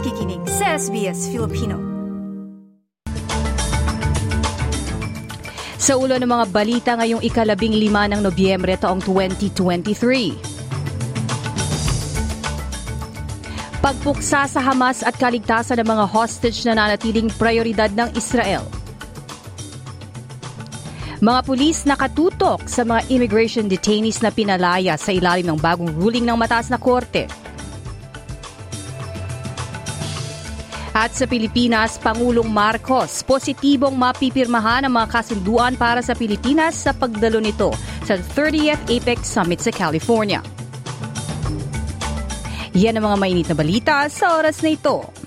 nakikinig sa SBS Filipino. Sa ulo ng mga balita ngayong ikalabing lima ng Nobyembre taong 2023. Pagpuksa sa Hamas at kaligtasan ng mga hostage na nanatiling prioridad ng Israel. Mga pulis nakatutok sa mga immigration detainees na pinalaya sa ilalim ng bagong ruling ng mataas na korte. At sa Pilipinas, Pangulong Marcos, positibong mapipirmahan ang mga kasunduan para sa Pilipinas sa pagdalo nito sa 30th APEC Summit sa California. Yan ang mga mainit na balita sa oras na ito.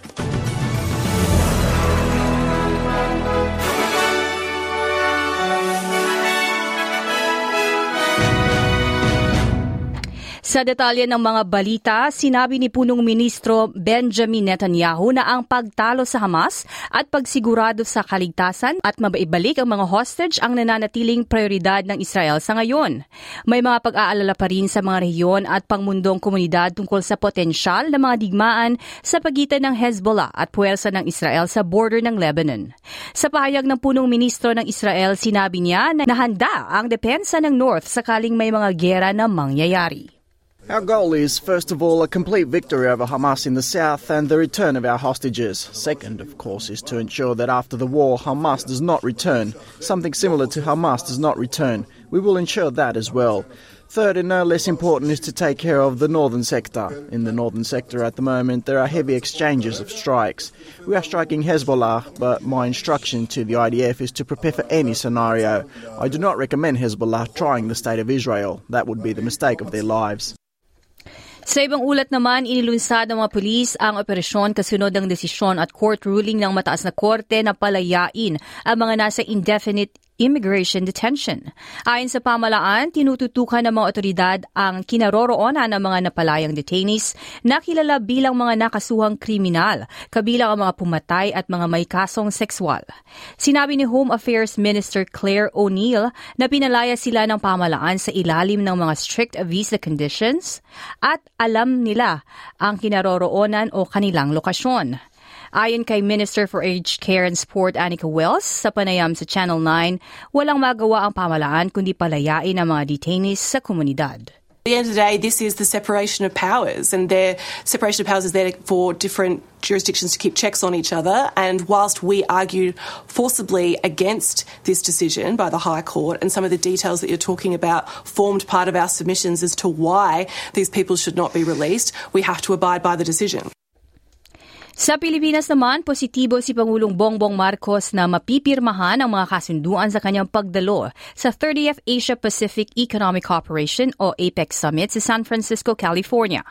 Sa detalye ng mga balita, sinabi ni punong ministro Benjamin Netanyahu na ang pagtalo sa Hamas at pagsigurado sa kaligtasan at mabaibalik ang mga hostage ang nananatiling prioridad ng Israel sa ngayon. May mga pag-aalala pa rin sa mga rehiyon at pangmundong komunidad tungkol sa potensyal na mga digmaan sa pagitan ng Hezbollah at puwersa ng Israel sa border ng Lebanon. Sa pahayag ng punong ministro ng Israel, sinabi niya na nahanda ang depensa ng North sakaling may mga gera na mangyayari. Our goal is, first of all, a complete victory over Hamas in the south and the return of our hostages. Second, of course, is to ensure that after the war, Hamas does not return. Something similar to Hamas does not return. We will ensure that as well. Third, and no less important, is to take care of the northern sector. In the northern sector at the moment, there are heavy exchanges of strikes. We are striking Hezbollah, but my instruction to the IDF is to prepare for any scenario. I do not recommend Hezbollah trying the state of Israel. That would be the mistake of their lives. Sa ibang ulat naman, inilunsad ng mga pulis ang operasyon kasunod ng desisyon at court ruling ng mataas na korte na palayain ang mga nasa indefinite immigration detention. Ayon sa pamalaan, tinututukan ng mga otoridad ang kinaroroonan ng mga napalayang detainees na kilala bilang mga nakasuhang kriminal, kabilang ang mga pumatay at mga may kasong sexual. Sinabi ni Home Affairs Minister Claire O'Neill na pinalaya sila ng pamalaan sa ilalim ng mga strict visa conditions at alam nila ang kinaroroonan o kanilang lokasyon. Ayon kay Minister for Aged Care and Sport Annika Wells sa panayam sa Channel 9, walang magawa ang pamalaan kundi palayain ang mga detainees sa komunidad. At the end of the day, this is the separation of powers, and their separation of powers is there for different jurisdictions to keep checks on each other. And whilst we argued forcibly against this decision by the High Court, and some of the details that you're talking about formed part of our submissions as to why these people should not be released, we have to abide by the decision. Sa Pilipinas naman, positibo si Pangulong Bongbong Marcos na mapipirmahan ang mga kasunduan sa kanyang pagdalo sa 30th Asia-Pacific Economic Cooperation o APEC Summit sa San Francisco, California.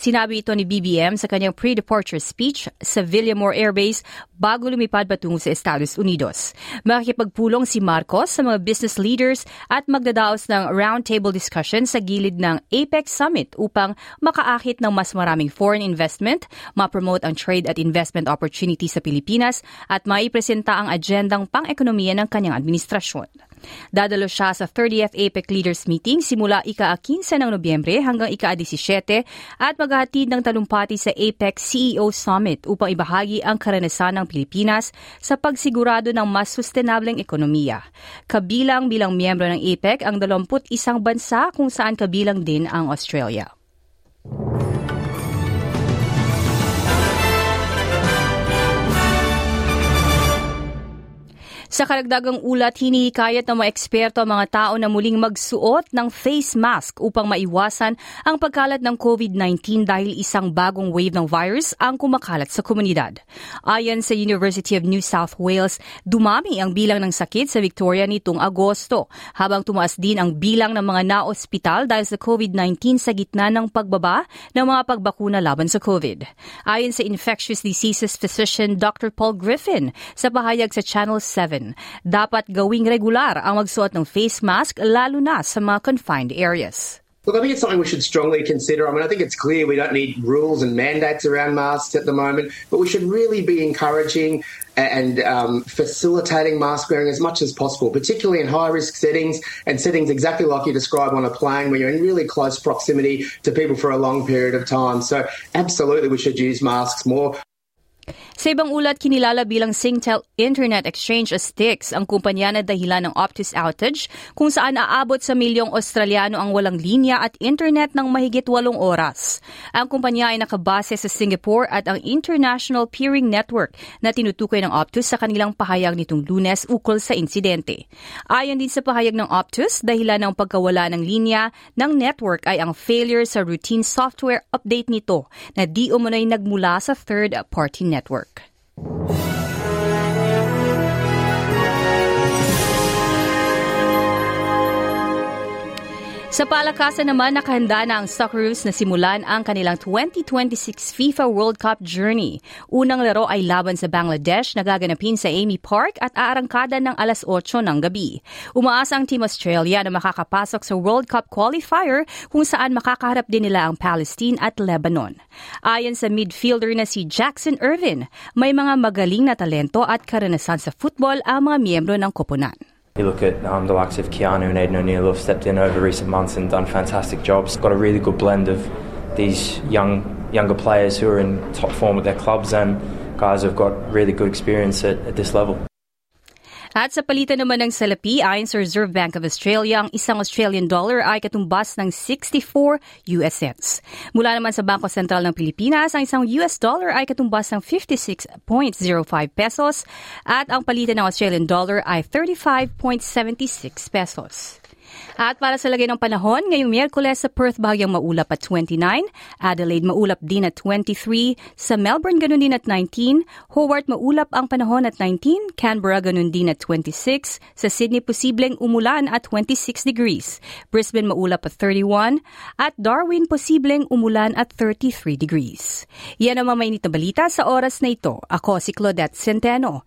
Sinabi ito ni BBM sa kanyang pre-departure speech sa Villamore Air Base bago lumipad patungo sa Estados Unidos. Makikipagpulong si Marcos sa mga business leaders at magdadaos ng roundtable discussion sa gilid ng APEC Summit upang makaakit ng mas maraming foreign investment, ma-promote ang trade at investment opportunities sa Pilipinas at maipresenta ang agendang pang-ekonomiya ng kanyang administrasyon. Dadalo siya sa 30th APEC Leaders Meeting simula ika-15 ng Nobyembre hanggang ika-17 at maghahatid ng talumpati sa APEC CEO Summit upang ibahagi ang karanasan ng Pilipinas sa pagsigurado ng mas sustainableng ekonomiya. Kabilang bilang miyembro ng APEC ang 21 bansa kung saan kabilang din ang Australia. Sa karagdagang ulat, hinihikayat ng mga eksperto ang mga tao na muling magsuot ng face mask upang maiwasan ang pagkalat ng COVID-19 dahil isang bagong wave ng virus ang kumakalat sa komunidad. Ayon sa University of New South Wales, dumami ang bilang ng sakit sa Victoria nitong Agosto, habang tumaas din ang bilang ng mga naospital dahil sa COVID-19 sa gitna ng pagbaba ng mga pagbakuna laban sa COVID. Ayon sa infectious diseases physician Dr. Paul Griffin sa pahayag sa Channel 7, dapat gawing regular ang magsuot ng face mask lalo na sa mga confined areas. Look, I think it's something we should strongly consider. I mean, I think it's clear we don't need rules and mandates around masks at the moment, but we should really be encouraging and um, facilitating mask wearing as much as possible, particularly in high risk settings and settings exactly like you describe on a plane where you're in really close proximity to people for a long period of time. So, absolutely, we should use masks more. Sa ibang ulat, kinilala bilang Singtel Internet Exchange as Stix ang kumpanya na dahilan ng Optus outage kung saan aabot sa milyong Australiano ang walang linya at internet ng mahigit walong oras. Ang kumpanya ay nakabase sa Singapore at ang International Peering Network na tinutukoy ng Optus sa kanilang pahayag nitong lunes ukol sa insidente. Ayon din sa pahayag ng Optus, dahilan ng pagkawala ng linya ng network ay ang failure sa routine software update nito na di umunoy nagmula sa third-party network. Sa palakasan naman, nakahanda na ang Socceroos na simulan ang kanilang 2026 FIFA World Cup journey. Unang laro ay laban sa Bangladesh na gaganapin sa Amy Park at aarangkada ng alas 8 ng gabi. Umaasa ang Team Australia na makakapasok sa World Cup qualifier kung saan makakaharap din nila ang Palestine at Lebanon. Ayon sa midfielder na si Jackson Irvin, may mga magaling na talento at karanasan sa football ang mga miyembro ng koponan. You look at um, the likes of Keanu and Aiden O'Neill who have stepped in over recent months and done fantastic jobs. Got a really good blend of these young younger players who are in top form with their clubs and guys who've got really good experience at, at this level. At sa palitan naman ng salapi, ayon sa Reserve Bank of Australia, ang isang Australian dollar ay katumbas ng 64 US cents. Mula naman sa Bangko Sentral ng Pilipinas, ang isang US dollar ay katumbas ng 56.05 pesos at ang palitan ng Australian dollar ay 35.76 pesos. At para sa lagay ng panahon, ngayong Miyerkules sa Perth bagyang maulap at 29, Adelaide maulap din at 23, sa Melbourne ganun din at 19, Hobart maulap ang panahon at 19, Canberra ganun din at 26, sa Sydney posibleng umulan at 26 degrees, Brisbane maulap at 31, at Darwin posibleng umulan at 33 degrees. Yan ang mamainit na balita sa oras na ito. Ako si Claudette Centeno.